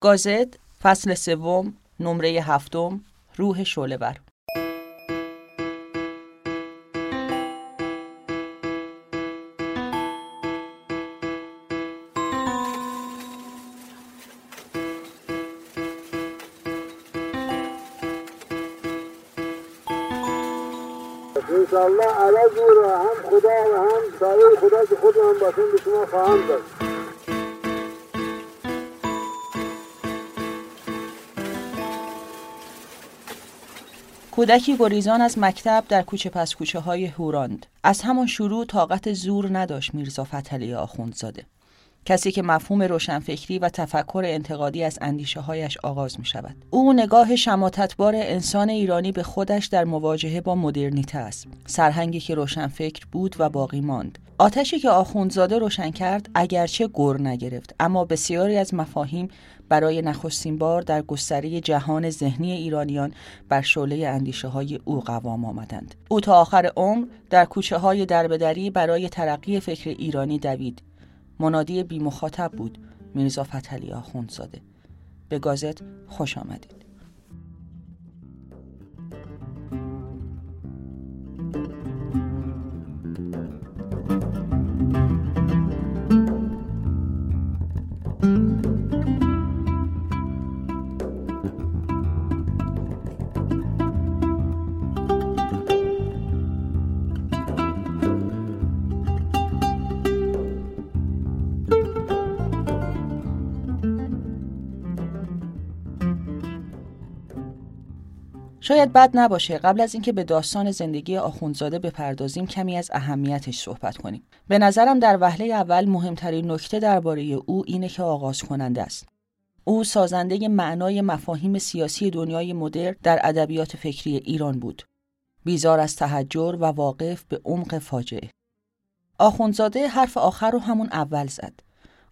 گازت فصل سوم نمره هفتم روح شعله انشالله عوض رو هم خدا و هم سایه خدا که خود هم باشن به شما خواهم داد. کودکی گریزان از مکتب در کوچه پس کوچه های هوراند از همان شروع طاقت زور نداشت میرزا فتلی آخوندزاده کسی که مفهوم روشنفکری و تفکر انتقادی از اندیشه هایش آغاز می شود. او نگاه شماتتبار انسان ایرانی به خودش در مواجهه با مدرنیته است. سرهنگی که روشنفکر بود و باقی ماند. آتشی که آخوندزاده روشن کرد اگرچه گر نگرفت اما بسیاری از مفاهیم برای نخستین بار در گستره جهان ذهنی ایرانیان بر شعله اندیشه های او قوام آمدند. او تا آخر عمر در کوچه های دربدری برای ترقی فکر ایرانی دوید. منادی بی مخاطب بود میرزا فتلی آخوندزاده. به گازت خوش آمدید. شاید بد نباشه قبل از اینکه به داستان زندگی آخوندزاده بپردازیم کمی از اهمیتش صحبت کنیم. به نظرم در وهله اول مهمترین نکته درباره او اینه که آغاز کننده است. او سازنده معنای مفاهیم سیاسی دنیای مدرن در ادبیات فکری ایران بود. بیزار از تحجر و واقف به عمق فاجعه. آخوندزاده حرف آخر رو همون اول زد.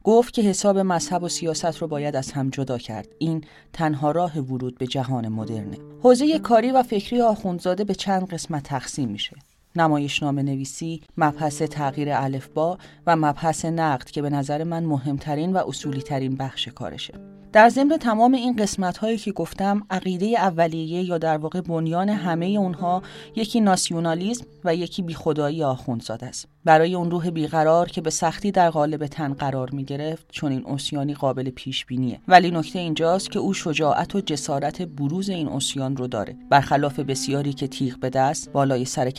گفت که حساب مذهب و سیاست رو باید از هم جدا کرد. این تنها راه ورود به جهان مدرنه. حوزه کاری و فکری آخوندزاده به چند قسمت تقسیم میشه. نمایشنامه نویسی، مبحث تغییر الفبا و مبحث نقد که به نظر من مهمترین و اصولی ترین بخش کارشه. در ضمن تمام این قسمت هایی که گفتم عقیده اولیه یا در واقع بنیان همه اونها یکی ناسیونالیزم و یکی بیخدایی آخوندزاده است. برای اون روح بیقرار که به سختی در قالب تن قرار می گرفت چون این اسیانی قابل پیش بینیه ولی نکته اینجاست که او شجاعت و جسارت بروز این اسیان رو داره. برخلاف بسیاری که تیغ به دست بالای سر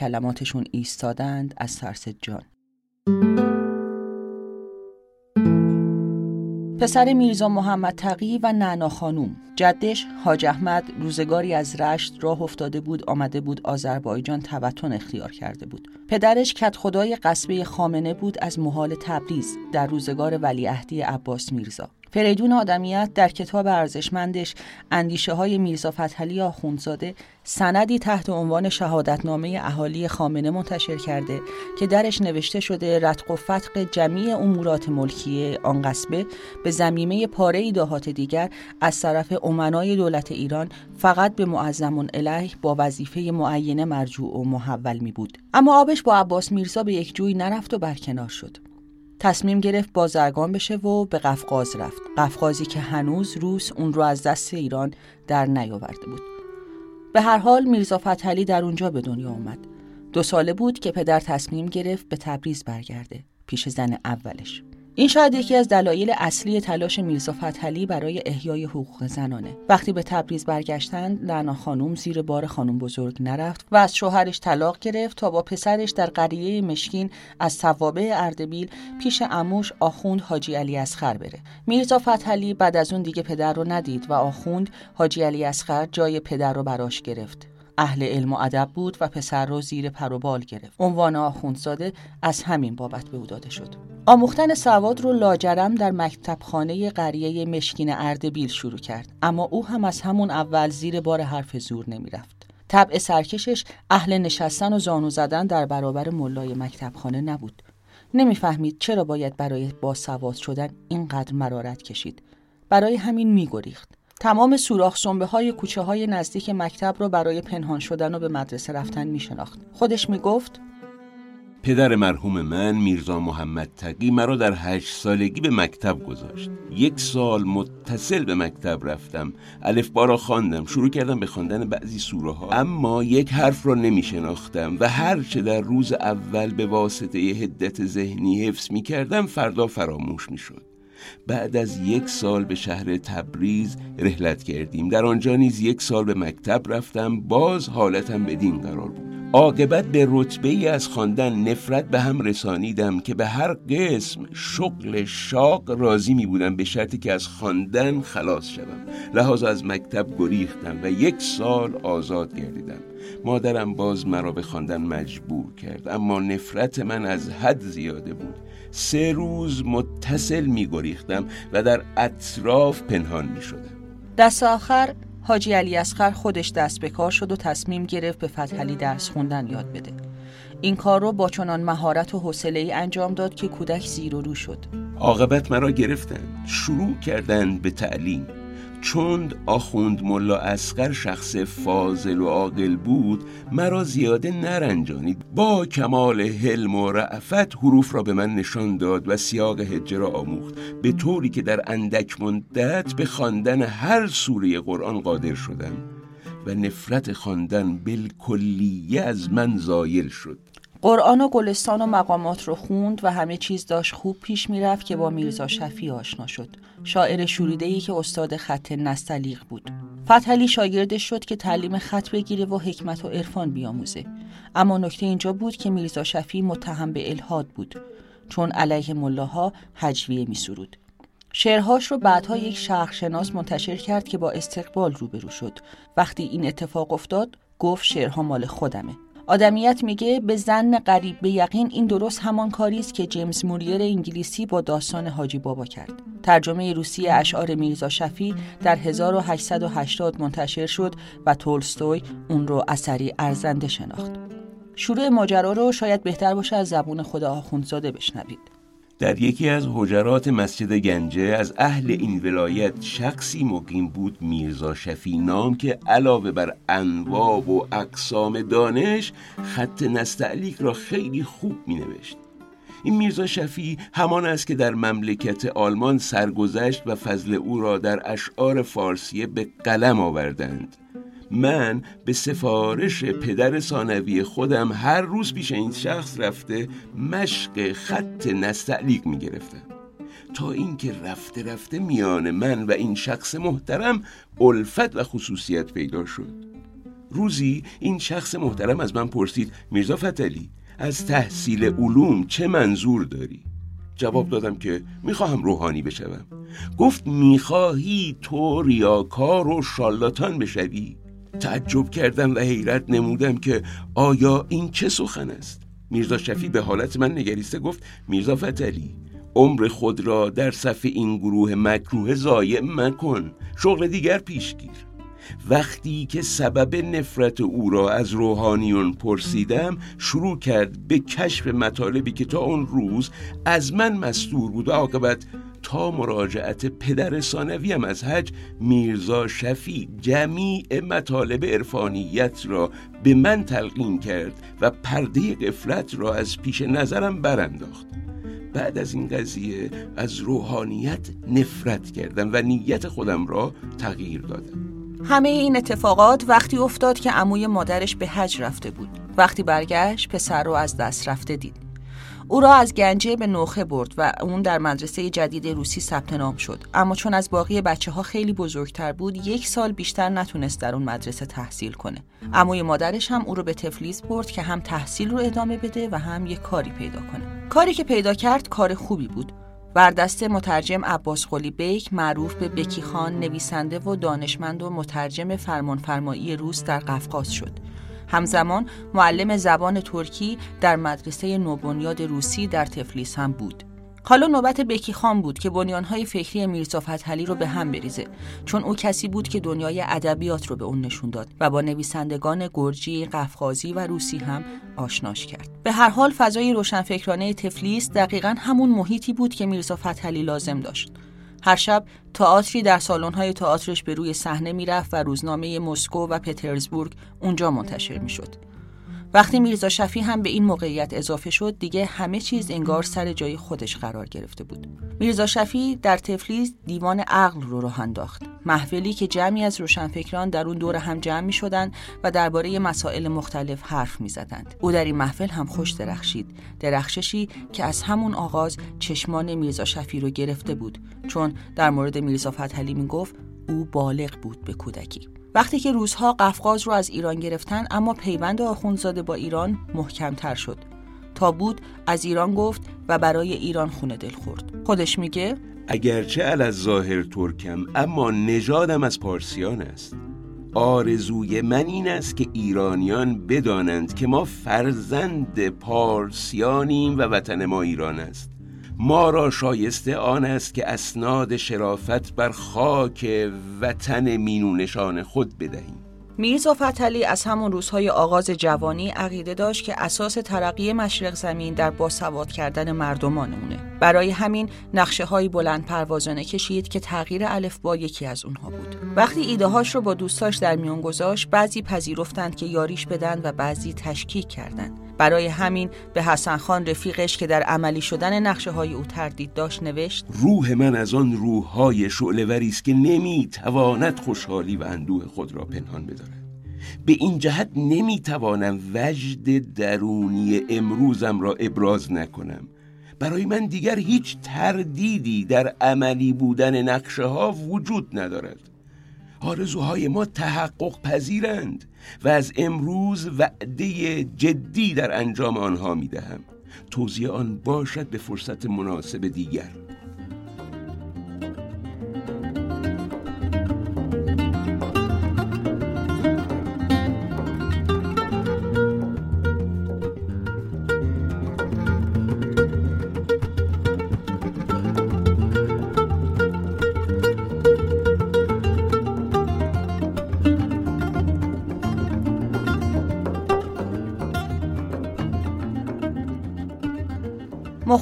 کلماتشون ایستادند از ترس جان. پسر میرزا محمد تقی و نعنا خانوم. جدش حاج احمد روزگاری از رشت راه افتاده بود آمده بود آذربایجان توتن اختیار کرده بود. پدرش کت خدای قصبه خامنه بود از محال تبریز در روزگار ولیعهدی عباس میرزا. فریدون آدمیت در کتاب ارزشمندش اندیشه های میرزا فتحلی آخوندزاده سندی تحت عنوان شهادتنامه اهالی خامنه منتشر کرده که درش نوشته شده رتق و فتق جمیع امورات ملکیه آن قصبه به زمیمه پاره دهات دیگر از طرف امنای دولت ایران فقط به معظمون اله با وظیفه معینه مرجوع و محول می بود اما آبش با عباس میرزا به یک جوی نرفت و برکنار شد. تصمیم گرفت بازرگان بشه و به قفقاز رفت. قفقازی که هنوز روس اون رو از دست ایران در نیاورده بود. به هر حال میرزا فتحعلی در اونجا به دنیا اومد دو ساله بود که پدر تصمیم گرفت به تبریز برگرده پیش زن اولش. این شاید یکی از دلایل اصلی تلاش میرزا فتحعلی برای احیای حقوق زنانه. وقتی به تبریز برگشتند لنا خانم زیر بار خانم بزرگ نرفت و از شوهرش طلاق گرفت تا با پسرش در قریه مشکین از توابع اردبیل پیش اموش آخوند حاجی علی اسخر بره. میرزا فتحعلی بعد از اون دیگه پدر رو ندید و آخوند حاجی علی اسخر جای پدر رو براش گرفت. اهل علم و ادب بود و پسر رو زیر پر و بال گرفت. عنوان آخوندزاده از همین بابت به او داده شد. آموختن سواد رو لاجرم در مکتبخانه قریه مشکین اردبیل شروع کرد. اما او هم از همون اول زیر بار حرف زور نمی‌رفت. طبع سرکشش اهل نشستن و زانو زدن در برابر ملای مکتبخانه نبود. نمی‌فهمید چرا باید برای باسواد شدن اینقدر مرارت کشید. برای همین میگریخت. تمام سوراخ سنبه های کوچه های نزدیک مکتب را برای پنهان شدن و به مدرسه رفتن می شناخت. خودش می گفت پدر مرحوم من میرزا محمد تقی مرا در هشت سالگی به مکتب گذاشت. یک سال متصل به مکتب رفتم. الف را خواندم. شروع کردم به خواندن بعضی سوره ها اما یک حرف را نمی شناختم و هر چه در روز اول به واسطه هدت ذهنی حفظ می کردم فردا فراموش می شد بعد از یک سال به شهر تبریز رحلت کردیم. در آنجا نیز یک سال به مکتب رفتم باز حالتم بدین قرار بود. عاقبت به رتبه ای از خواندن نفرت به هم رسانیدم که به هر قسم شغل شاق راضی می بودم به شرطی که از خواندن خلاص شوم. لحاظ از مکتب گریختم و یک سال آزاد گردیدم. مادرم باز مرا به خواندن مجبور کرد اما نفرت من از حد زیاده بود. سه روز متصل می گریختم و در اطراف پنهان می شدم دست آخر حاجی علی اسخر خودش دست به کار شد و تصمیم گرفت به فتحعلی درس خوندن یاد بده. این کار رو با چنان مهارت و حوصله ای انجام داد که کودک زیر و رو شد. عاقبت مرا گرفتن شروع کردن به تعلیم. چون آخوند ملا اسقر شخص فاضل و عاقل بود مرا زیاده نرنجانید. با کمال حلم و رعفت حروف را به من نشان داد و سیاق هجه را آموخت. به طوری که در اندک مدت به خواندن هر سوره قرآن قادر شدم و نفرت خواندن بالکلیه از من زایل شد. قرآن و گلستان و مقامات رو خوند و همه چیز داشت خوب پیش می‌رفت که با میرزا شفی آشنا شد. شاعر شوریده ای که استاد خط نستلیق بود. فتحلی شاگردش شد که تعلیم خط بگیره و حکمت و عرفان بیاموزه. اما نکته اینجا بود که میرزا شفی متهم به الهاد بود چون علیه ملاها هجویه می سرود. شعرهاش رو بعدها یک شرخشناس منتشر کرد که با استقبال روبرو شد. وقتی این اتفاق افتاد گفت شعرها مال خودمه. آدمیت میگه به زن قریب به یقین این درست همان کاری است که جیمز موریر انگلیسی با داستان حاجی بابا کرد. ترجمه روسی اشعار میرزا شفی در 1880 منتشر شد و تولستوی اون رو اثری ارزنده شناخت. شروع ماجرا رو شاید بهتر باشه از زبون خدا آخوندزاده بشنوید. در یکی از حجرات مسجد گنجه از اهل این ولایت شخصی مقیم بود میرزا شفی نام که علاوه بر انواع و اقسام دانش خط نستعلیق را خیلی خوب می نوشت این میرزا شفی همان است که در مملکت آلمان سرگذشت و فضل او را در اشعار فارسیه به قلم آوردند. من به سفارش پدر ثانوی خودم هر روز پیش این شخص رفته مشق خط نستعلیق می گرفتم. تا اینکه رفته رفته میان من و این شخص محترم الفت و خصوصیت پیدا شد. روزی این شخص محترم از من پرسید میرزا فتلی از تحصیل علوم چه منظور داری؟ جواب دادم که می‌خواهم روحانی بشوم. گفت می‌خواهی تو ریاکار و شالاتان بشوی؟ تعجب کردم و حیرت نمودم که آیا این چه سخن است؟ میرزا شفی به حالت من نگریسته گفت میرزا فتلی عمر خود را در صف این گروه مکروه ضایع مکن شغل دیگر پیش گیر. وقتی که سبب نفرت او را از روحانیون پرسیدم شروع کرد به کشف مطالبی که تا اون روز از من مستور بود و عاقبت تا مراجعت پدر ثانویم از حج میرزا شفی جمیع مطالب عرفانیت را به من تلقین کرد و پرده قفلت را از پیش نظرم برانداخت. بعد از این قضیه از روحانیت نفرت کردم و نیت خودم را تغییر دادم. همه این اتفاقات وقتی افتاد که عموی مادرش به حج رفته بود. وقتی برگشت پسر رو از دست رفته دید. او را از گنجه به نوخه برد و اون در مدرسه جدید روسی ثبت نام شد. اما چون از باقی بچه ها خیلی بزرگتر بود یک سال بیشتر نتونست در اون مدرسه تحصیل کنه. عموی مادرش هم او رو به تفلیس برد که هم تحصیل رو ادامه بده و هم یک کاری پیدا کنه. کاری که پیدا کرد کار خوبی بود. بردست مترجم عباس قلی بیک معروف به بکی خان نویسنده و دانشمند و مترجم فرمانفرمایی روس در قفقاز شد. همزمان معلم زبان ترکی در مدرسه نوبنیاد روسی در تفلیس هم بود. حالا نوبت بکی خان بود که بنیانهای فکری میرزا فتحعلی رو به هم بریزه چون او کسی بود که دنیای ادبیات رو به اون نشون داد و با نویسندگان گرجی، قفقازی و روسی هم آشناش کرد. به هر حال فضای روشنفکرانه تفلیس دقیقا همون محیطی بود که میرزا فتحعلی لازم داشت. هر شب تئاتری در سالن‌های تئاترش به روی صحنه می‌رفت و روزنامه مسکو و پترزبورگ اونجا منتشر می‌شد. وقتی میرزا شفی هم به این موقعیت اضافه شد دیگه همه چیز انگار سر جای خودش قرار گرفته بود. میرزا شفی در تفلیس دیوان عقل رو راه انداخت. محفلی که جمعی از روشنفکران در اون دور هم جمع می شدن و درباره مسائل مختلف حرف می زدند. او در این محفل هم خوش درخشید. درخششی که از همون آغاز چشمان میرزا شفی رو گرفته بود. چون در مورد میرزا فتحعلی می گفت او بالغ بود به کودکی. وقتی که روزها قفقاز رو از ایران گرفتن اما پیوند آخوندزاده با ایران محکمتر شد. تا بود از ایران گفت و برای ایران خونه دل خورد. خودش میگه اگرچه از ظاهر ترکم اما نژادم از پارسیان است. آرزوی من این است که ایرانیان بدانند که ما فرزند پارسیانیم و وطن ما ایران است. ما را شایسته آن است که اسناد شرافت بر خاک وطن مینونشان خود بدهیم. میرزا فتلی از همون روزهای آغاز جوانی عقیده داشت که اساس ترقی مشرق زمین در باسواد کردن مردمانونه برای همین نقشه های بلند پروازانه کشید که تغییر الف با یکی از اونها بود. وقتی ایده هاش رو با دوستاش در میان گذاشت بعضی پذیرفتند که یاریش بدن و بعضی تشکیک کردند. برای همین به حسن خان رفیقش که در عملی شدن نقشه های او تردید داشت نوشت روح من از آن روح های شعلوری است که نمی‌تواند خوشحالی و اندوه خود را پنهان بدارد. به این جهت نمی‌توانم وجد درونی امروزم را ابراز نکنم. برای من دیگر هیچ تردیدی در عملی بودن نقشه ها وجود ندارد. آرزوهای ما تحقق پذیرند و از امروز وعده جدی در انجام آنها می دهم توضیح آن باشد به فرصت مناسب دیگر.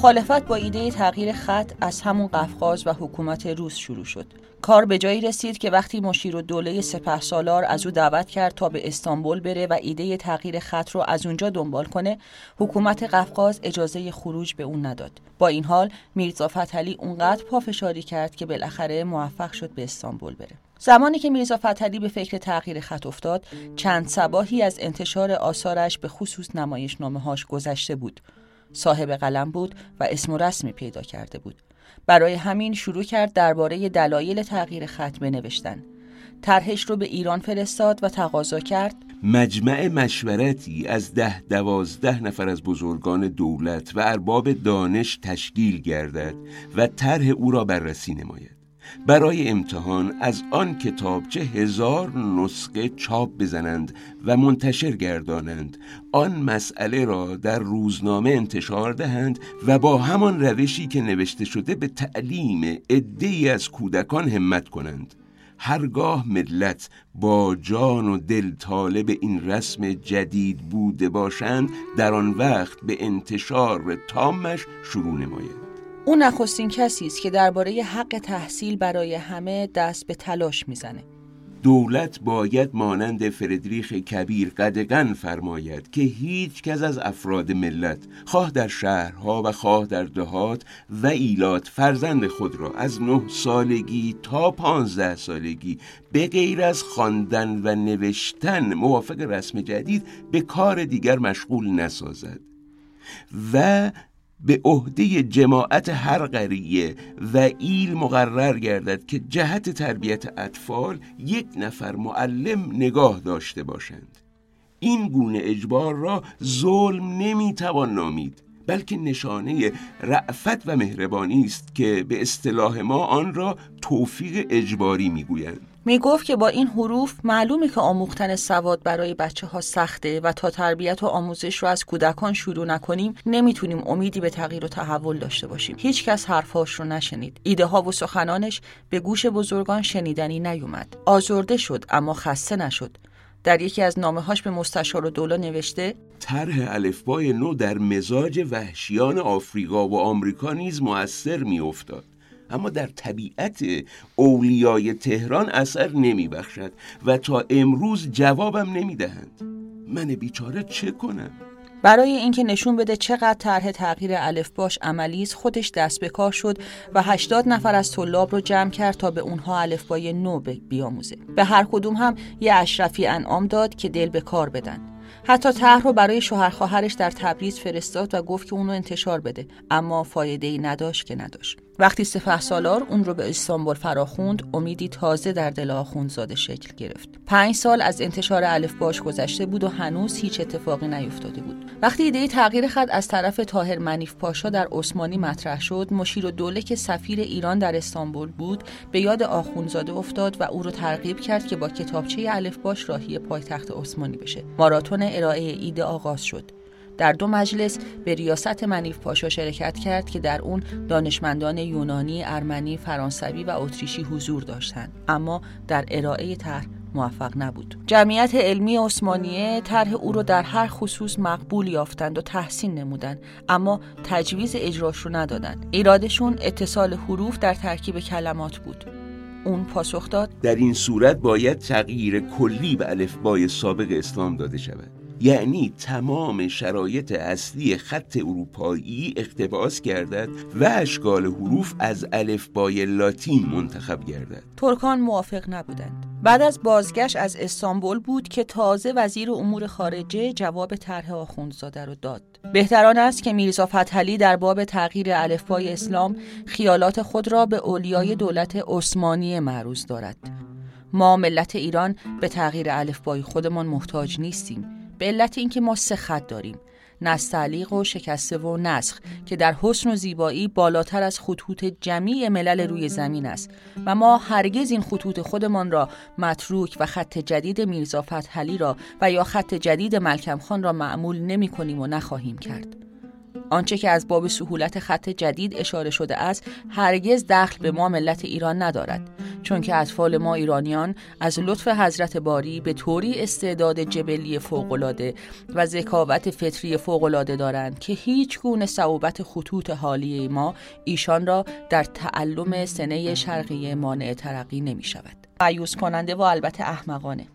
مخالفت با ایده تغییر خط از همون قفقاز و حکومت روس شروع شد. کار به جایی رسید که وقتی مشیر و دوله سپه سالار از او دعوت کرد تا به استانبول بره و ایده تغییر خط رو از اونجا دنبال کنه، حکومت قفقاز اجازه خروج به اون نداد. با این حال میرزا فتحعلی اونقدر پافشاری کرد که بالاخره موفق شد به استانبول بره. زمانی که میرزا فتحعلی به فکر تغییر خط افتاد، چند سباهی از انتشار آثارش به خصوص نمایش هاش گذشته بود. صاحب قلم بود و اسم و رسمی پیدا کرده بود. برای همین شروع کرد درباره دلایل تغییر خط بنوشتن. طرحش رو به ایران فرستاد و تقاضا کرد. مجمع مشورتی از ده دوازده نفر از بزرگان دولت و ارباب دانش تشکیل گردد و طرح او را بررسی نماید. برای امتحان از آن کتابچه هزار نسخه چاپ بزنند و منتشر گردانند. آن مسئله را در روزنامه انتشار دهند و با همان روشی که نوشته شده به تعلیم عدهای از کودکان همت کنند. هرگاه ملت با جان و دل طالب این رسم جدید بوده باشند در آن وقت به انتشار تامش شروع نماید. او نخستین کسی است که درباره حق تحصیل برای همه دست به تلاش می‌زنه. دولت باید مانند فردریخ کبیر قدغن فرماید که هیچ کس از افراد ملت خواه در شهرها و خواه در دهات و ایلات فرزند خود را از نه سالگی تا پانزده سالگی به غیر از خواندن و نوشتن موافق رسم جدید به کار دیگر مشغول نسازد. و به عهده جماعت هر قریه و ایل مقرر گردد که جهت تربیت اطفال یک نفر معلم نگاه داشته باشند. این گونه اجبار را ظلم نمی‌توان نامید بلکه نشانه رعفت و مهربانی است که به اصطلاح ما آن را توفیق اجباری می‌گویند. می گفت که با این حروف معلومه که آموختن سواد برای بچه ها سخته و تا تربیت و آموزش رو از کودکان شروع نکنیم نمی‌تونیم امیدی به تغییر و تحول داشته باشیم. هیچ کس حرفاش رو نشنید. ایده ها و سخنانش به گوش بزرگان شنیدنی نیومد. آزرده شد اما خسته نشد. در یکی از نامه هاش به مستشار و دولا نوشته طرح الفبای نو در مزاج وحشیان آفریقا و آمریکا نیز مؤثر میافتاد. اما در طبیعت اولیای تهران اثر نمی بخشد و تا امروز جوابم نمی دهند من بیچاره چه کنم؟ برای اینکه نشون بده چقدر طرح تغییر الفباش عملی است خودش دست به کار شد و 80 نفر از طلاب رو جمع کرد تا به اونها الفبای نو بیاموزه. به هر کدوم هم یه اشرفی انعام داد که دل به کار بدن. حتی طرح رو برای شوهر خواهرش در تبریز فرستاد و گفت که اونو انتشار بده. اما فایده ای نداشت که نداشت. وقتی سپه سالار اون رو به استانبول فراخوند امیدی تازه در دل آخوندزاده شکل گرفت. پنج سال از انتشار باش گذشته بود و هنوز هیچ اتفاقی نیفتاده بود. وقتی ایده تغییر خط از طرف تاهر منیف پاشا در عثمانی مطرح شد مشیر و دوله که سفیر ایران در استانبول بود به یاد آخوندزاده افتاد و او رو ترغیب کرد که با کتابچه باش راهی پایتخت عثمانی بشه. ماراتون ارائه ایده آغاز شد. در دو مجلس به ریاست منیف پاشا شرکت کرد که در اون دانشمندان یونانی، ارمنی، فرانسوی و اتریشی حضور داشتند اما در ارائه طرح موفق نبود. جمعیت علمی عثمانیه طرح او را در هر خصوص مقبول یافتند و تحسین نمودند اما تجویز اجراش رو ندادند. ایرادشون اتصال حروف در ترکیب کلمات بود. اون پاسخ داد در این صورت باید تغییر کلی به الفبای سابق اسلام داده شود یعنی تمام شرایط اصلی خط اروپایی اقتباس گردد و اشکال حروف از الفبای لاتین منتخب گردد. ترکان موافق نبودند. بعد از بازگشت از استانبول بود که تازه وزیر امور خارجه جواب طرح آخوندزاده رو داد. بهتران است که میرزا فتحعلی در باب تغییر الفبای اسلام خیالات خود را به اولیای دولت عثمانی معروض دارد. ما ملت ایران به تغییر الفبای خودمان محتاج نیستیم. به علت اینکه ما سه خط داریم. نستعلیق و شکسته و نسخ که در حسن و زیبایی بالاتر از خطوط جمیع ملل روی زمین است. و ما هرگز این خطوط خودمان را متروک و خط جدید میرزا فتحعلی را و یا خط جدید ملکم خان را معمول نمی کنیم و نخواهیم کرد. آنچه که از باب سهولت خط جدید اشاره شده است هرگز دخل به ما ملت ایران ندارد. چون که اطفال ما ایرانیان از لطف حضرت باری به طوری استعداد جبلی فوقالعاده و ذکاوت فطری فوقالعاده دارند که هیچ گونه صعوبت خطوط حالی ما ایشان را در تعلم سنه شرقی مانع ترقی نمی شود عیوز کننده و البته احمقانه.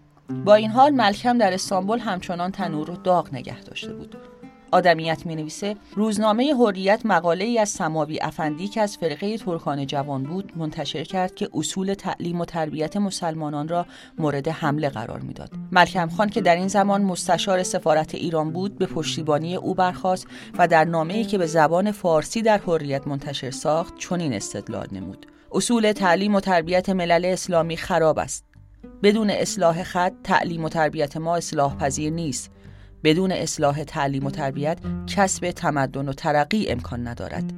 با این حال ملکم در استانبول همچنان تنور رو داغ نگه داشته بود. آدمیت می نویسه روزنامه حریت مقاله ای از سماوی افندی که از فرقه ترکان جوان بود منتشر کرد که اصول تعلیم و تربیت مسلمانان را مورد حمله قرار می‌داد. ملکم خان که در این زمان مستشار سفارت ایران بود به پشتیبانی او برخاست و در نامه‌ای که به زبان فارسی در حریت منتشر ساخت چنین استدلال نمود. اصول تعلیم و تربیت ملل اسلامی خراب است. بدون اصلاح خط تعلیم و تربیت ما اصلاح پذیر نیست بدون اصلاح تعلیم و تربیت کسب تمدن و ترقی امکان ندارد.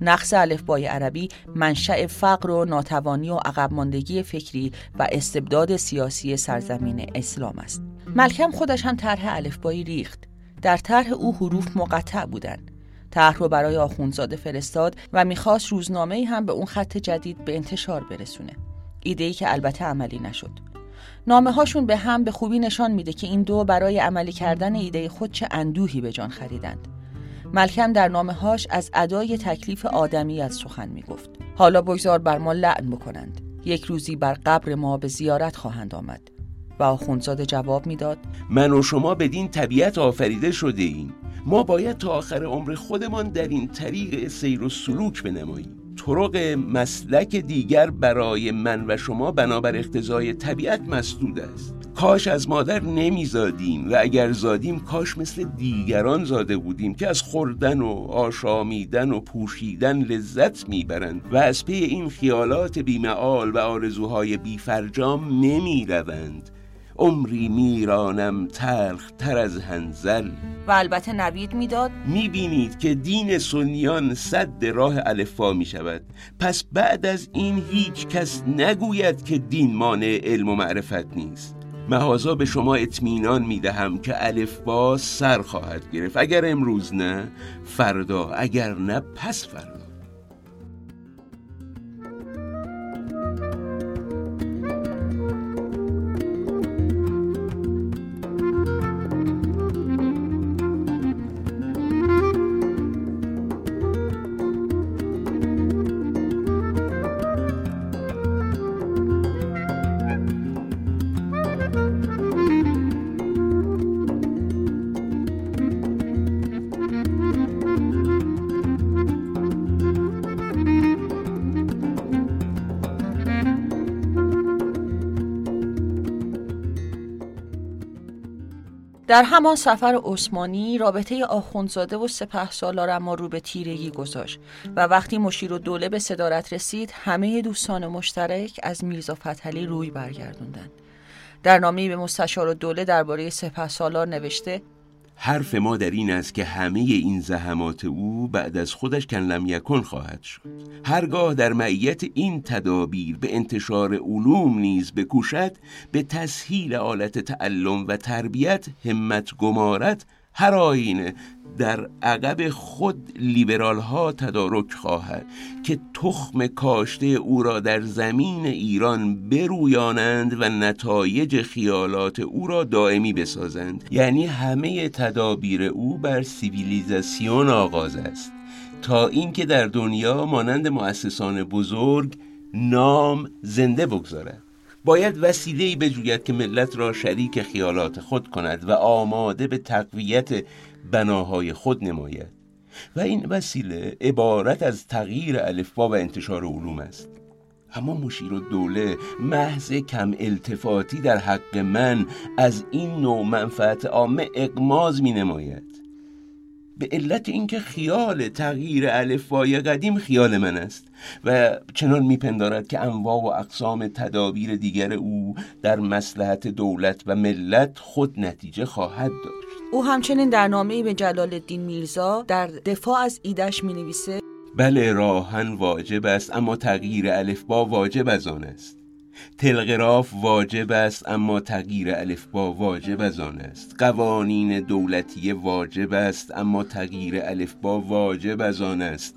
نقص الفبای عربی منشأ فقر و ناتوانی و عقب ماندگی فکری و استبداد سیاسی سرزمین اسلام است. ملکم خودش هم طرح الفبایی ریخت. در طرح او حروف مقطع بودند. طرح رو برای آخوندزاده فرستاد و می‌خواست روزنامه هم به اون خط جدید به انتشار برسونه. ایده ای که البته عملی نشد. نامه هاشون به هم به خوبی نشان میده که این دو برای عملی کردن ایده خود چه اندوهی به جان خریدند. ملکم در نامه هاش از ادای تکلیف آدمی از سخن می‌گفت. حالا بگذار بر ما لعن بکنند. یک روزی بر قبر ما به زیارت خواهند آمد. و آخوندزاده جواب می‌داد من و شما بدین طبیعت آفریده شده ایم ما باید تا آخر عمر خودمان در این طریق سیر و سلوک بنماییم طرق مسلک دیگر برای من و شما بنابر اقتضای طبیعت مسدود است. کاش از مادر نمیزادیم و اگر زادیم کاش مثل دیگران زاده بودیم که از خوردن و آشامیدن و پوشیدن لذت می‌برند و از پی این خیالات بیمعال و آرزوهای بیفرجام نمی‌روند. عمری میرانم تلخ تر از هنزل و البته نوید می‌داد می‌بینید که دین سنیان صد راه الفا می شود پس بعد از این هیچ کس نگوید که دین مانع علم و معرفت نیست. مهازا به شما اطمینان می دهم که الفبا سر خواهد گرفت. اگر امروز نه فردا اگر نه پس فردا. در همان سفر عثمانی رابطه آخوندزاده و سپه سالار اما رو به تیرگی گذاشت و وقتی مشیر و دوله به صدارت رسید همه دوستان مشترک از میرزا فتحعلی روی برگردوندن. در نامی به مستشار و دوله درباره سپه سالار نوشته حرف ما در این است که همه این زحمات او بعد از خودش کنلم یکن خواهد شد. هرگاه در معیت این تدابیر به انتشار علوم نیز بکوشد به تسهیل آلت تعلم و تربیت همت گمارت هر آینه در عقب خود لیبرال ها تدارک خواهد که تخم کاشته او را در زمین ایران برویانند و نتایج خیالات او را دائمی بسازند. یعنی همه تدابیر او بر سیویلیزاسیون آغاز است. تا اینکه در دنیا مانند مؤسسان بزرگ نام زنده بگذارد. باید وسیله‌ای بجوید که ملت را شریک خیالات خود کند و آماده به تقویت بناهای خود نماید و این وسیله عبارت از تغییر الفبا و انتشار علوم است. اما مشیر و دوله محض کم التفاتی در حق من از این نوع منفعت عامه اقماز می نماید. به علت اینکه خیال تغییر الفبای قدیم خیال من است و چنان میپندارد که انواع و اقسام تدابیر دیگر او در مسلحت دولت و ملت خود نتیجه خواهد داشت. او همچنین در نامه‌ای به جلال الدین میرزا در دفاع از ایدش می نویسه بله راهن واجب است اما تغییر الفبا واجب از آن است. تلغراف واجب است اما تغییر الفبا واجب از آن است. قوانین دولتی واجب است اما تغییر الفبا واجب از آن است.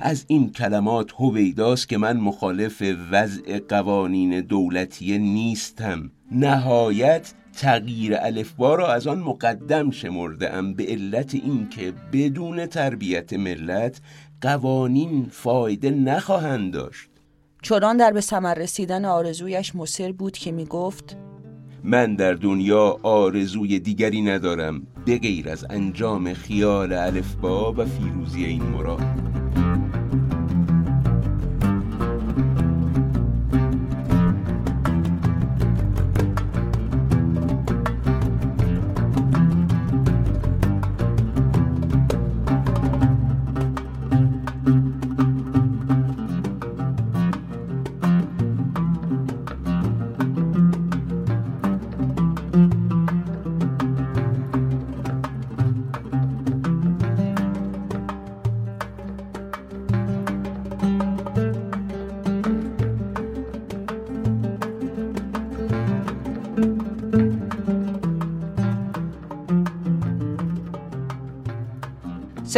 از این کلمات هویداست که من مخالف وضع قوانین دولتی نیستم. نهایت تغییر الفبا را از آن مقدم شمرده ام به علت اینکه بدون تربیت ملت قوانین فایده نخواهند داشت. چنان در به ثمر رسیدن آرزویش مصر بود که می گفت من در دنیا آرزوی دیگری ندارم به غیر از انجام خیال الفبا و فیروزی این مراد.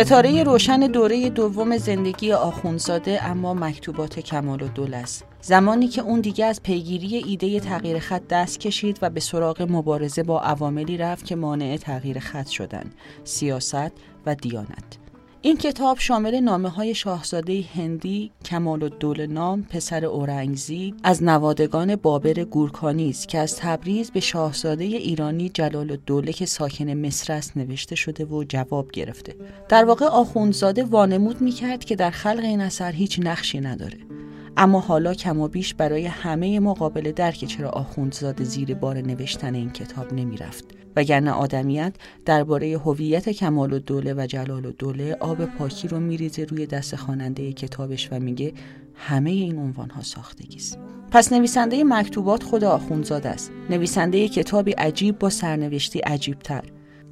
ستاره روشن دوره دوم زندگی آخونزاده اما مکتوبات کمال و دول است. زمانی که اون دیگه از پیگیری ایده تغییر خط دست کشید و به سراغ مبارزه با عواملی رفت که مانع تغییر خط شدن سیاست و دیانت. این کتاب شامل نامه های شاهزاده هندی کمال الدوله نام پسر اورنگزی از نوادگان بابر گورکانی است که از تبریز به شاهزاده ایرانی جلال الدوله که ساکن مصر است نوشته شده و جواب گرفته. در واقع آخوندزاده وانمود می‌کرد که در خلق این اثر هیچ نقشی نداره. اما حالا کم و بیش برای همه مقابل درک چرا آخوندزاده زیر بار نوشتن این کتاب نمی‌رفت. وگرنه آدمیت درباره هویت کمال و دوله و جلال و دوله آب پاکی رو میریزه روی دست خواننده کتابش و میگه همه این عنوان ها ساختگی است پس نویسنده مکتوبات خود آخوندزاده است. نویسنده کتابی عجیب با سرنوشتی عجیب تر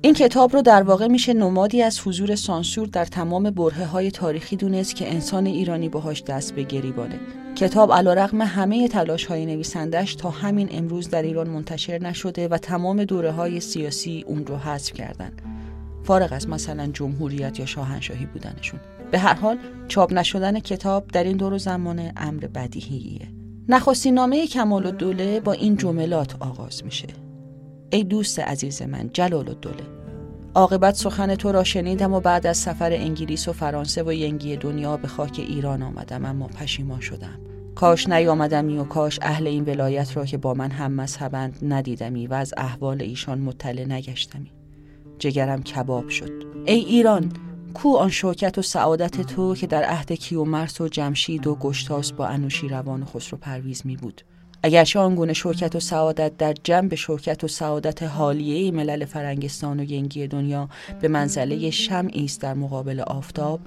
این کتاب رو در واقع میشه نمادی از حضور سانسور در تمام برهه های تاریخی دونست که انسان ایرانی باهاش دست به گریبانه. کتاب علا رقم همه تلاش های نویسندش تا همین امروز در ایران منتشر نشده و تمام دوره های سیاسی اون رو حذف کردن. فارغ از مثلا جمهوریت یا شاهنشاهی بودنشون. به هر حال چاپ نشدن کتاب در این دور زمانه امر بدیهیه. نخستین نامه کمال و دوله با این جملات آغاز میشه. ای دوست عزیز من جلال الدوله. عاقبت سخن تو را شنیدم و بعد از سفر انگلیس و فرانسه و ینگی دنیا به خاک ایران آمدم اما پشیمان شدم. کاش نیامدمی و کاش اهل این ولایت را که با من هم مذهبند ندیدمی و از احوال ایشان مطلع نگشتمی. جگرم کباب شد. ای ایران کو آن شوکت و سعادت تو که در عهد کیومرس و جمشید و گشتاس با انوشی روان خسرو پرویز می بود اگرچه آنگونه شوکت و سعادت در جنب شوکت و سعادت حالیه ملل فرنگستان و ینگی دنیا به منزله شمعی است در مقابل آفتاب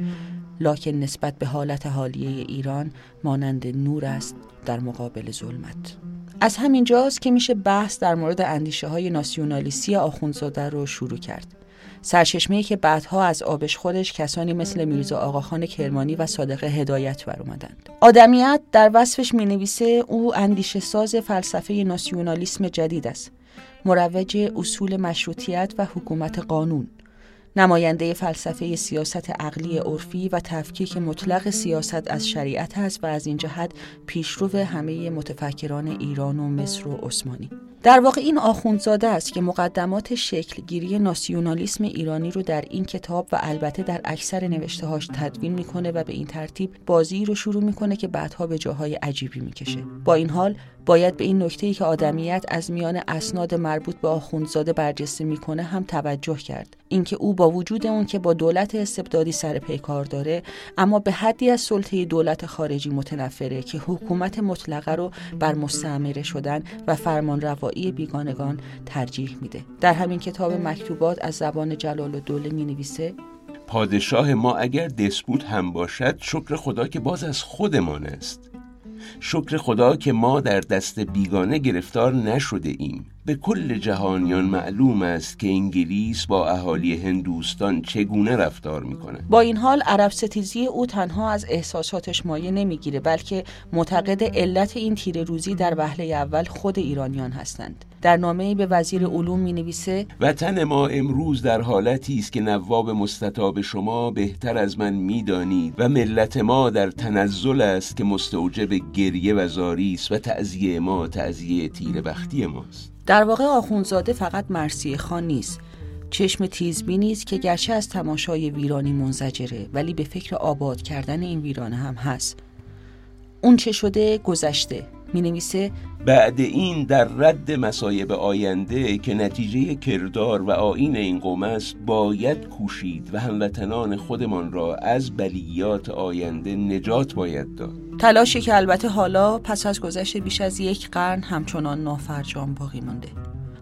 لاکن نسبت به حالت حالیه ایران مانند نور است در مقابل ظلمت. از همین جاست که میشه بحث در مورد اندیشه های ناسیونالیستی آخوندزاده رو شروع کرد. سرچشمه که بعدها از آبش خودش کسانی مثل میرزا آقاخان کرمانی و صادق هدایت بر اومدند. آدمیت در وصفش می نویسه او اندیشه ساز فلسفه ناسیونالیسم جدید است. مروج اصول مشروطیت و حکومت قانون نماینده فلسفه سیاست عقلی عرفی و تفکیک مطلق سیاست از شریعت است و از این جهت پیشرو همه متفکران ایران و مصر و عثمانی. در واقع این آخوندزاده است که مقدمات شکلگیری ناسیونالیسم ایرانی رو در این کتاب و البته در اکثر نوشتههاش تدوین می‌کنه و به این ترتیب بازی رو شروع می‌کنه که بعدها به جاهای عجیبی می‌کشه. با این حال باید به این نکته ای که آدمیت از میان اسناد مربوط به آخوندزاده برجسته می‌کنه هم توجه کرد. اینکه او با وجود اون که با دولت استبدادی سر پیکار داره اما به حدی از سلطه دولت خارجی متنفره که حکومت مطلقه رو بر مستعمره شدن و فرمان روایی بیگانگان ترجیح میده. در همین کتاب مکتوبات از زبان جلال الدوله می نویسه پادشاه ما اگر دسپوت هم باشد شکر خدا که باز از خودمان است. شکر خدا که ما در دست بیگانه گرفتار نشده ایم. به کل جهانیان معلوم است که انگلیس با اهالی هندوستان چگونه رفتار می‌کنه با این حال عرب ستیزی او تنها از احساساتش مایه نمی‌گیره بلکه معتقد علت این تیر روزی در وهله اول خود ایرانیان هستند. در نامه به وزیر علوم می نویسه وطن ما امروز در حالتی است که نواب مستطاب شما بهتر از من می‌دانید و ملت ما در تنزل است که مستوجب گریه و زاری است و تعذیه ما تعذیه تیر بختی ماست. در واقع آخونزاده فقط مرسی خان نیست. چشم تیزبی نیست که گرچه از تماشای ویرانی منزجره ولی به فکر آباد کردن این ویرانه هم هست. اون چه شده گذشته. می نویسه بعد این در رد مسایب آینده که نتیجه کردار و آین این قوم است باید کوشید و هموطنان خودمان را از بلیات آینده نجات باید داد. تلاشی که البته حالا پس از گذشت بیش از یک قرن همچنان نافرجام باقی مانده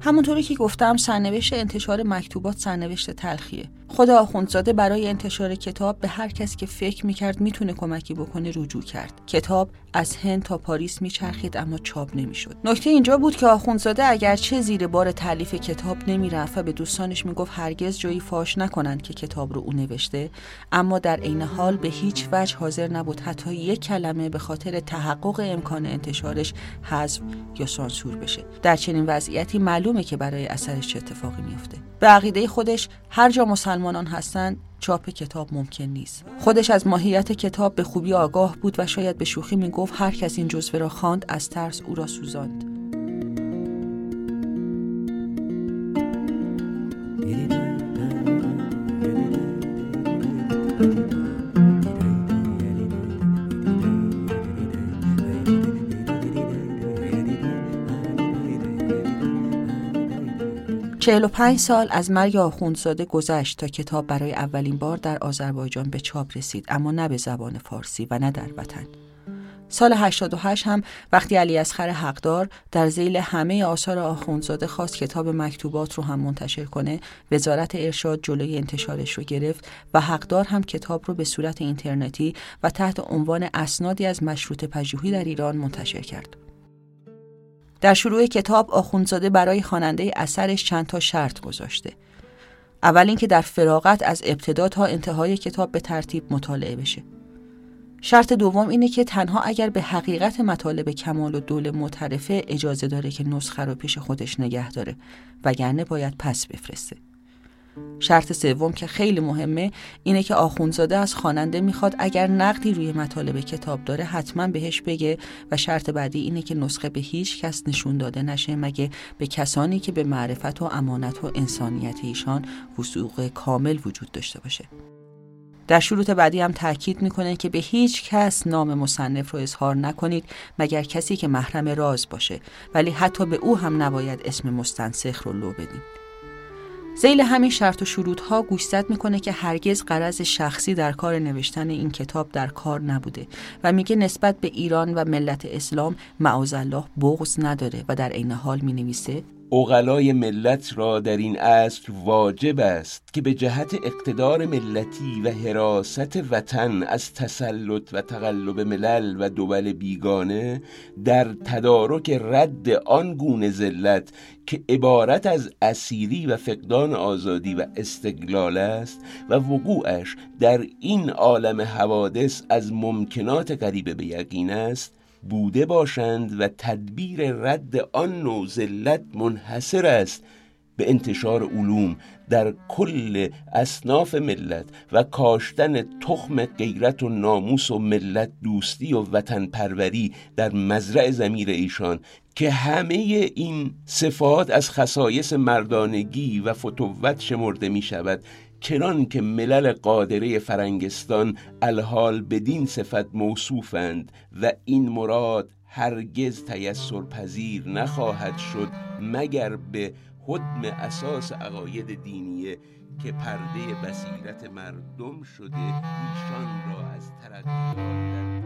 همونطوری که گفتم سرنوشت انتشار مکتوبات سرنوشت تلخیه. خدا آخوندزاده برای انتشار کتاب به هر کس که فکر می‌کرد می‌تونه کمکی بکنه رجوع کرد. کتاب از هند تا پاریس میچرخید اما چاپ نمی‌شد. نکته اینجا بود که آخوندزاده اگرچه زیر بار تعلیف کتاب نمی‌رفت و به دوستانش می‌گفت هرگز جایی فاش نکنند که کتاب رو او نوشته اما در عین حال به هیچ وجه حاضر نبود حتی یک کلمه به خاطر تحقق امکان انتشارش حذف یا سانسور بشه. در چنین وضعیتی معلومه که برای اثرش چه اتفاقی میفته به عقیده خودش هر جا مسلمانان هستند چاپ کتاب ممکن نیست. خودش از ماهیت کتاب به خوبی آگاه بود و شاید به شوخی می گفت هر کس این جزوه را خواند از ترس او را سوزاند. پنج سال از مرگ آخوندزاده گذشت تا کتاب برای اولین بار در آذربایجان به چاپ رسید اما نه به زبان فارسی و نه در وطن. سال 88 هم وقتی علی اصغر حقدار در زیل همه آثار آخوندزاده خواست کتاب مکتوبات رو هم منتشر کنه وزارت ارشاد جلوی انتشارش رو گرفت و حقدار هم کتاب رو به صورت اینترنتی و تحت عنوان اسنادی از مشروط پژوهی در ایران منتشر کرد. در شروع کتاب آخوندزاده برای خواننده اثرش چند تا شرط گذاشته. اول اینکه در فراغت از ابتدا تا انتهای کتاب به ترتیب مطالعه بشه. شرط دوم اینه که تنها اگر به حقیقت مطالب کمال و دول معترفه اجازه داره که نسخه رو پیش خودش نگه داره وگرنه باید پس بفرسته. شرط سوم که خیلی مهمه اینه که آخونزاده از خواننده می‌خواد اگر نقدی روی مطالب کتاب داره حتما بهش بگه و شرط بعدی اینه که نسخه به هیچ کس نشون داده نشه مگه به کسانی که به معرفت و امانت و انسانیت ایشان وسوق کامل وجود داشته باشه. در شروط بعدی هم تاکید می‌کنه که به هیچ کس نام مصنف رو اظهار نکنید مگر کسی که محرم راز باشه ولی حتی به او هم نباید اسم مستنسخ رو لو بدید زیل همین شرط و شروط ها گوشزد می‌کنه که هرگز قرض شخصی در کار نوشتن این کتاب در کار نبوده و میگه نسبت به ایران و ملت اسلام معاذالله بغض نداره و در عین حال می اغلای ملت را در این عصر واجب است که به جهت اقتدار ملتی و حراست وطن از تسلط و تقلب ملل و دول بیگانه در تدارک رد آن گونه ذلت که عبارت از اسیری و فقدان آزادی و استقلال است و وقوعش در این عالم حوادث از ممکنات غریبه به یقین است بوده باشند و تدبیر رد آن نوع ذلت منحصر است به انتشار علوم در کل اصناف ملت و کاشتن تخم غیرت و ناموس و ملت دوستی و وطن پروری در مزرع زمیر ایشان که همه این صفات از خصایص مردانگی و فتوت شمرده می شود چنان که ملل قادره فرنگستان الحال بدین صفت موصوفند و این مراد هرگز تیسر پذیر نخواهد شد مگر به حدم اساس عقاید دینیه که پرده بصیرت مردم شده ایشان را از ترقیات در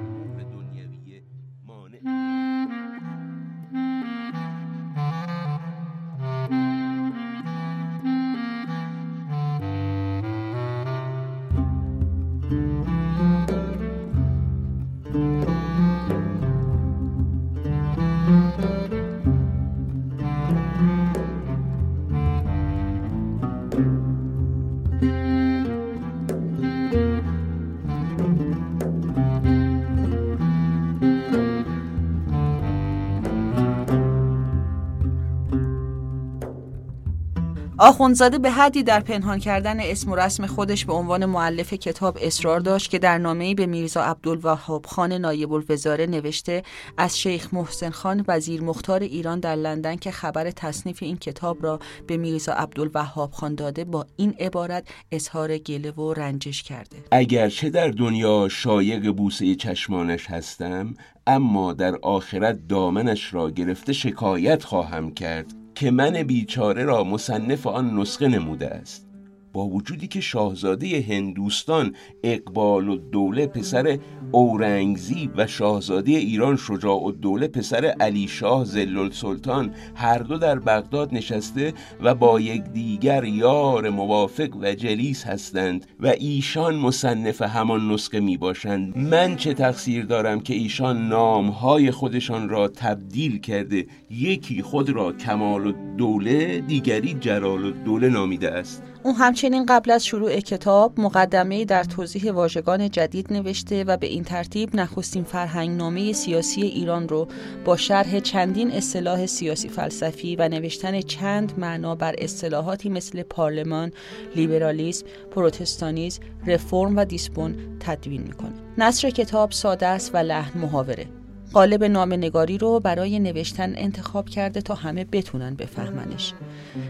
آخونزاده به حدی در پنهان کردن اسم و رسم خودش به عنوان معلف کتاب اصرار داشت که در نامه‌ای به میرزا عبدالوهاب خان نایب الوزاره نوشته از شیخ محسن خان وزیر مختار ایران در لندن که خبر تصنیف این کتاب را به میرزا عبدالوهاب خان داده با این عبارت اظهار گله و رنجش کرده. اگرچه در دنیا شایق بوسه چشمانش هستم اما در آخرت دامنش را گرفته شکایت خواهم کرد که من بیچاره را مصنف آن نسخه نموده است. با وجودی که شاهزاده هندوستان اقبال و دوله پسر اورنگزیب و شاهزاده ایران شجاع و دوله پسر علی شاه زلل سلطان هر دو در بغداد نشسته و با یک دیگر یار موافق و جلیس هستند و ایشان مصنف همان نسخه می باشند من چه تقصیر دارم که ایشان نامهای خودشان را تبدیل کرده یکی خود را کمال و دوله دیگری جلال و دوله نامیده است. اون همچنین قبل از شروع کتاب مقدمه در توضیح واژگان جدید نوشته و به این ترتیب نخستین فرهنگنامه سیاسی ایران رو با شرح چندین اصطلاح سیاسی فلسفی و نوشتن چند معنا بر اصطلاحاتی مثل پارلمان، لیبرالیسم، پروتستانیزم، رفرم و دیسپون تدوین می‌کنه. نصر کتاب ساده است و لحن محاوره. قالب نگاری رو برای نوشتن انتخاب کرده تا همه بتونن بفهمنش.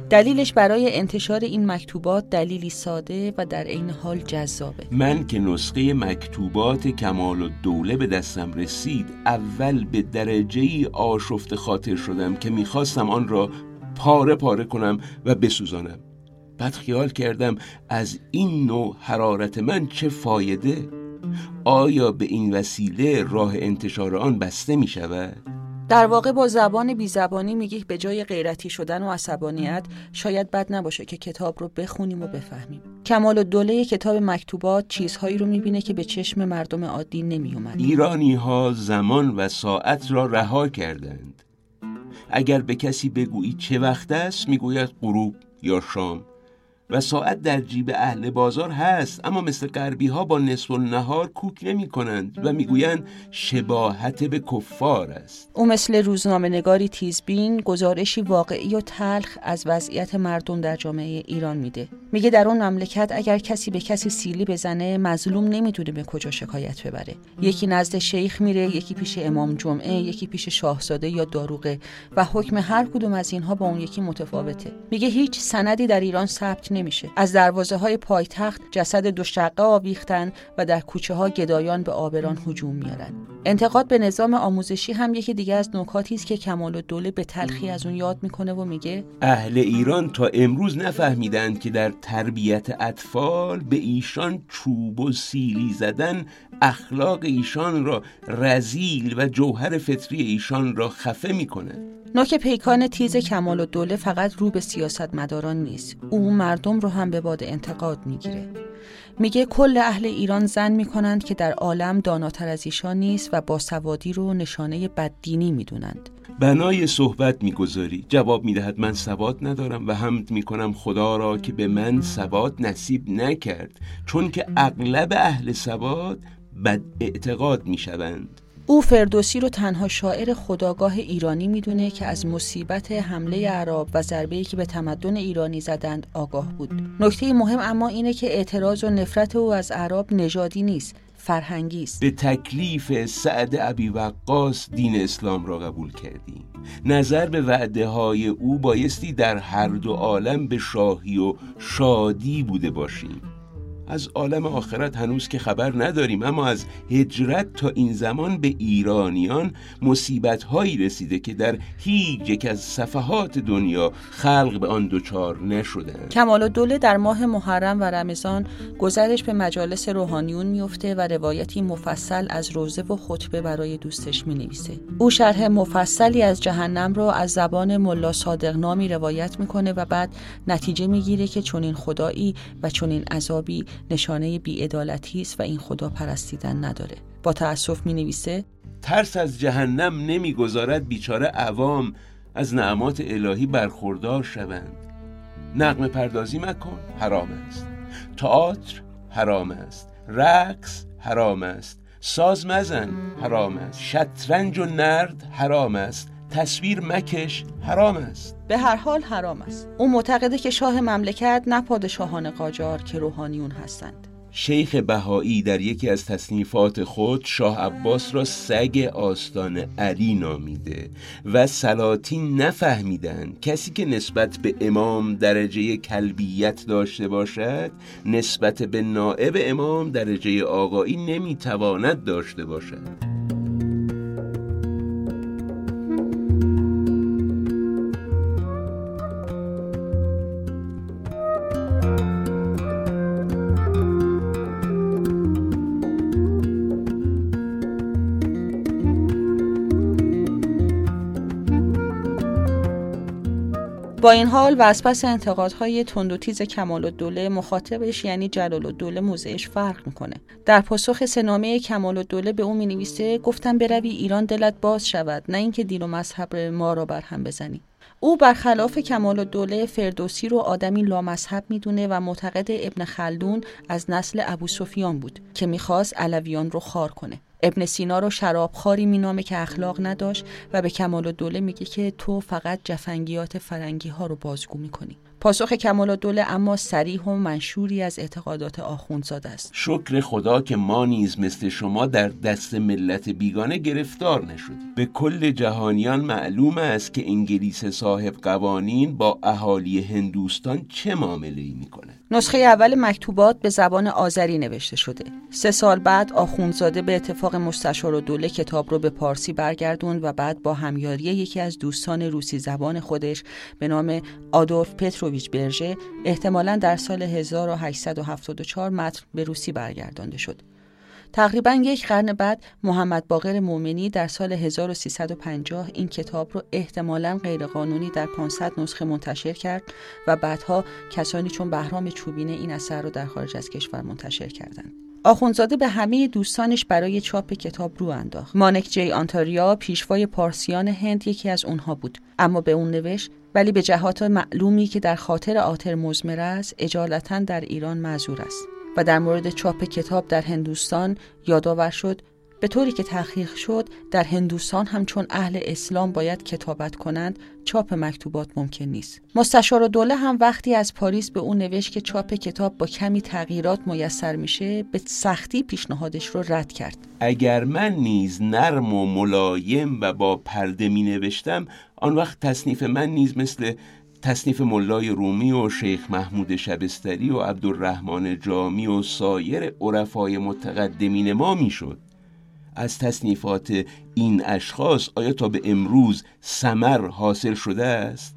دلیلش برای انتشار این مکتوبات دلیلی ساده و در عین حال جذابه. من که نسخه مکتوبات کمال و دوله به دستم رسید اول به درجه ای آشفت خاطر شدم که می‌خواستم آن را پاره پاره کنم و بسوزانم. بعد خیال کردم از این نوع حرارت من چه فایده؟ آیا به این وسیله راه انتشار آن بسته می شود؟ در واقع با زبان بی زبانی میگی به جای غیرتی شدن و عصبانیت شاید بد نباشه که کتاب رو بخونیم و بفهمیم. کمال و دوله کتاب مکتوبات چیزهایی رو می‌بینه که به چشم مردم عادی نمیومد ایرانی ها زمان و ساعت را رها کردند. اگر به کسی بگویی چه وقت است می‌گوید غروب یا شام. و ساعت در جیب اهل بازار هست اما مثل غربی ها با نصف نهار کوک نمی کنند و می‌گویند شباهت به کفار است. او مثل روزنامه نگاری تیزبین گزارشی واقعی و تلخ از وضعیت مردم در جامعه ایران میده. میگه در اون مملکت اگر کسی به کسی سیلی بزنه مظلوم نمی‌تونه به کجا شکایت ببره. یکی نزد شیخ میره یکی پیش امام جمعه یکی پیش شاهزاده یا داروغه و حکم هر کدوم از اینها با اون یکی متفاوته. میگه هیچ سندی در ایران ثبت نمیشه. از دروازه های پایتخت جسد دو شقه آویختن و در کوچه ها گدایان به آبران هجوم میارن انتقاد به نظام آموزشی هم یکی دیگه از نکاتی است که کمال الدوله به تلخی از اون یاد می‌کنه و میگه اهل ایران تا امروز نفهمیدند که در تربیت اطفال به ایشان چوب و سیلی زدن اخلاق ایشان را رزیل و جوهر فطری ایشان را خفه می‌کنه. نوک پیکان تیز کمال و دوله فقط رو به سیاست مداران نیست. او مردم رو هم به باد انتقاد می‌گیره. میگه کل اهل ایران زن می‌کنند که در عالم داناتر از ایشان نیست و با سوادی رو نشانه بددینی می‌دونند. بنای صحبت می‌گذاری. جواب می‌دهد من سواد ندارم و حمد می‌کنم خدا را که به من سواد نصیب نکرد. چون که اغلب اهل سواد بد اعتقاد می‌شوند. او فردوسی رو تنها شاعر خداگاه ایرانی می‌دونه که از مصیبت حمله عرب و ضربه‌ای که به تمدن ایرانی زدند آگاه بود. نکته مهم اما اینه که اعتراض و نفرت او از عرب نژادی نیست، فرهنگی است. به تکلیف سعد ابی وقاص دین اسلام را قبول کردیم. نظر به وعده های او بایستی در هر دو عالم به شاهی و شادی بوده باشیم. از عالم آخرت هنوز که خبر نداریم اما از هجرت تا این زمان به ایرانیان مصیبت هایی رسیده که در هیچ یک از صفحات دنیا خلق به آن دوچار نشدن کمال دوله در ماه محرم و رمضان گذرش به مجالس روحانیون میفته و روایتی مفصل از روزه و خطبه برای دوستش می نویسه. او شرح مفصلی از جهنم را از زبان ملا صادق نامی روایت می‌کنه و بعد نتیجه می‌گیره که چنین خدایی و چنین عذابی نشانه بیعدالتی است و این خدا پرستیدن نداره. با تأسف می نویسه ترس از جهنم نمی‌گذارد بیچاره عوام از نعمات الهی برخوردار شوند. نقم پردازی مکن حرام است. تئاتر حرام است. رقص حرام است. ساز مزن حرام است. شطرنج و نرد حرام است. تصویر مکش حرام است. به هر حال حرام است. او معتقده که شاه مملکت نه پادشاهان قاجار که روحانیون هستند. شیخ بهایی در یکی از تصنیفات خود شاه عباس را سگ آستان علی نامیده و سلاطین نفهمیدن کسی که نسبت به امام درجه کلبیت داشته باشد نسبت به نائب امام درجه آقایی نمی‌تواند داشته باشد. با این حال و از پس انتقادهای تند و تیز کمال الدوله مخاطبش یعنی جلال الدوله موضعش فرق می‌کنه. در پاسخ سنامه کمال الدوله به او می‌نویسه گفتم بروی ایران دلت باز شود نه اینکه دین و مذهب ما را بر هم بزنی. او برخلاف کمال الدوله فردوسی رو آدمی لامذهب می‌دونه و معتقد ابن خلدون از نسل ابو سفیان بود که می‌خواست علویان رو خار کنه. ابن سینا رو شرابخواری مینامه که اخلاق نداشت و به کمال دوله میگه که تو فقط جفنگیات فرنگی ها رو بازگو می‌کنی. پاسخ کمال دوله اما سریح و منشوری از اعتقادات آخوندزاده است. شکر خدا که ما نیز مثل شما در دست ملت بیگانه گرفتار نشدیم. به کل جهانیان معلوم است که انگلیس صاحب قوانین با اهالی هندوستان چه معامله ای می‌کنه نسخه اول مکتوبات به زبان آذری نوشته شده. سه سال بعد آخوندزاده به اتفاق مستشار و دوله کتاب رو به پارسی برگردوند و بعد با همیاری یکی از دوستان روسی زبان خودش به نام آدولف پتروویچ برژه احتمالا در سال 1874 متن به روسی برگردانده شد تقریبا یک قرن بعد محمد باقر مومنی در سال 1350 این کتاب رو احتمالا غیرقانونی در 500 نسخه منتشر کرد و بعدها کسانی چون بهرام چوبینه این اثر رو در خارج از کشور منتشر کردند. آخونزاده به همه دوستانش برای چاپ کتاب رو انداخت. مانک جی آنتاریا پیشوای پارسیان هند یکی از اونها بود. اما به اون نوشت ولی به جهات معلومی که در خاطر آتر مزمر است اجالتا در ایران معذور است. و در مورد چاپ کتاب در هندوستان یادآور شد به طوری که تحقیق شد در هندوستان هم چون اهل اسلام باید کتابت کنند چاپ مکتوبات ممکن نیست. مستشار دوله هم وقتی از پاریس به اون نوشت که چاپ کتاب با کمی تغییرات میسر میشه به سختی پیشنهادش رو رد کرد. اگر من نیز نرم و ملایم و با پرده می نوشتم آن وقت تصنیف من نیز مثل تصنیف ملای رومی و شیخ محمود شبستری و عبدالرحمن جامی و سایر عرفای متقدمین ما می‌شد. از تصنیفات این اشخاص آیا تا به امروز سمر حاصل شده است؟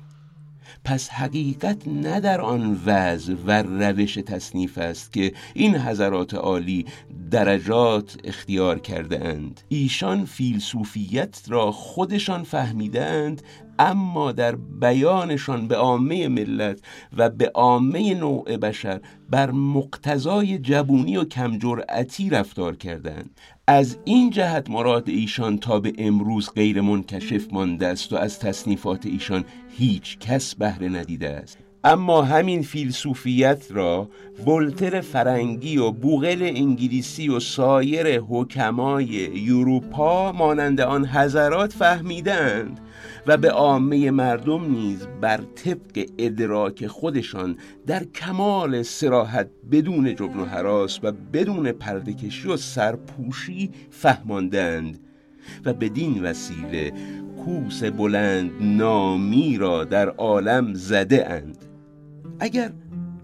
پس حقیقت نه در آن وضع و روش تصنیف است که این حضرات عالی درجات اختیار کرده اند ایشان فیلسوفیت را خودشان فهمیدند اما در بیانشان به عامه ملت و به عامه نوع بشر بر مقتضای جبونی و کمجرعتی رفتار کردند از این جهت مراد ایشان تا به امروز غیر منکشف مانده است و از تصنیفات ایشان هیچ کس بهره ندیده است. اما همین فیلسوفیت را بولتر فرنگی و بوغل انگلیسی و سایر حکمای اروپا مانند آن حضرات فهمیدند و به عامه مردم نیز بر طبق ادراک خودشان در کمال سراحت بدون جبن و حراس و بدون پردکشی و سرپوشی فهماندند و بدین وسیله کوس بلند نامی را در عالم زده اند. اگر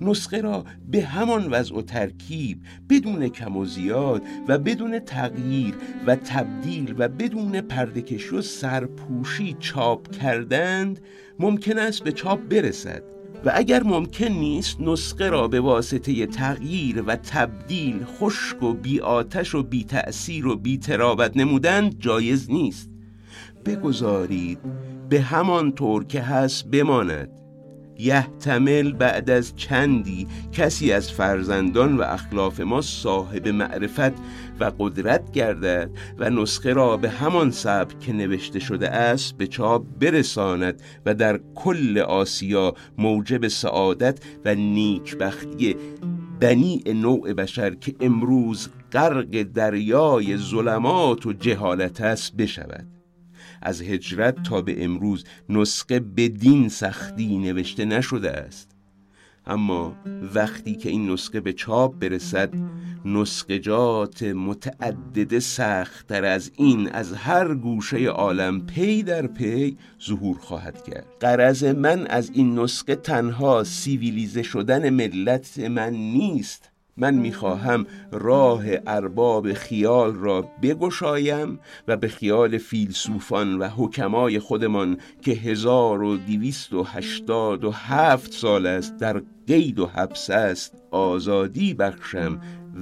نسخه را به همان وضع و ترکیب بدون کم و زیاد و بدون تغییر و تبدیل و بدون پردکش و سرپوشی چاپ کردند ممکن است به چاپ برسد. و اگر ممکن نیست نسخه را به واسطه تغییر و تبدیل خشک و بی آتش و بی تأثیر و بی ترابت نمودند جایز نیست. بگذارید به همان طور که هست بماند. یحتمل بعد از چندی کسی از فرزندان و اخلاف ما صاحب معرفت و قدرت گردد و نسخه را به همان سبک که نوشته شده است به چاپ برساند و در کل آسیا موجب سعادت و نیکبختی بنی نوع بشر که امروز غرق دریای ظلمات و جهالت است بشود. از هجرت تا به امروز نسخه بدین سختی نوشته نشده است. اما وقتی که این نسخه به چاپ برسد نسخجات متعدد سختتر از این از هر گوشه عالم پی در پی ظهور خواهد کرد. غرض من از این نسخه تنها سیویلیزه شدن ملت من نیست. من می‌خواهم راه ارباب خیال را بگشایم و به خیال فیلسوفان و حکمای خودمان که هزار و دویست و هشتاد و هفت سال است در قید و حبس است آزادی بخشم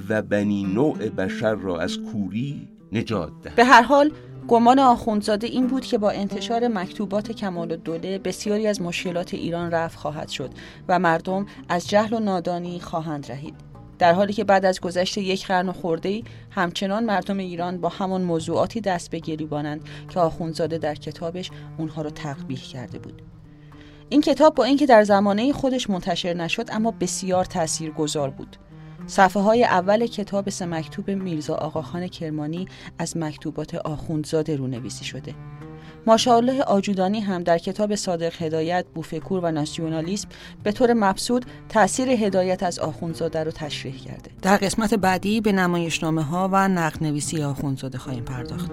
و بنی نوع بشر را از کوری نجات دهم. به هر حال گمان آخوندزاده این بود که با انتشار مکتوبات کمال الدوله بسیاری از مشکلات ایران رفت خواهد شد و مردم از جهل و نادانی خواهند رهید. در حالی که بعد از گذشت یک قرن و خورده همچنان مردم ایران با همان موضوعاتی دست به گریبانند که آخونزاده در کتابش اونها را تقبیح کرده بود. این کتاب با اینکه در زمانه خودش منتشر نشد اما بسیار تأثیر گذار بود. صفحه های اول کتاب سه مکتوب میرزا آقاخان کرمانی از مکتوبات آخوندزاده رونویسی شده. ماشاءالله آجودانی هم در کتاب صادق هدایت بوفکور و ناسیونالیسم به طور مبسود تاثیر هدایت از آخوندزاده رو تشریح کرده. در قسمت بعدی به نمایشنامه ها و نقد نویسی آخوندزاده خواهیم پرداخت.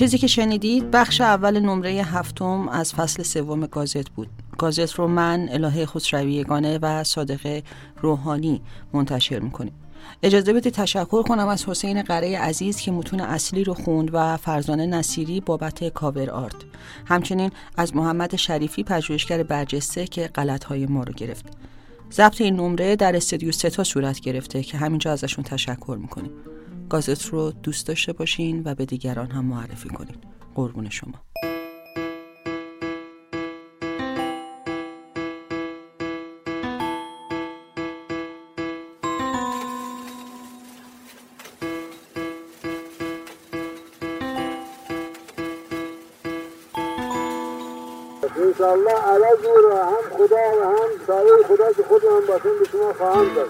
چیزی که شنیدید بخش اول نمره هفتم از فصل سوم گازت بود. گازت رو من الهه خسروی و صادق روحانی منتشر می‌کنیم. اجازه بدید تشکر کنم از حسین قره عزیز که متون اصلی رو خوند و فرزانه نصیری بابت کاور آرت. همچنین از محمد شریفی پژوهشگر برجسته که غلطهای ما رو گرفت. ضبط این نمره در استودیو ستا صورت گرفته که همینجا ازشون تشکر می‌کنیم. گازت رو دوست داشته باشین و به دیگران هم معرفی کنین. قربون شما. انشاءالله عوض رو هم خدا و هم سایه خدا که خود هم باشن به شما خواهم داد.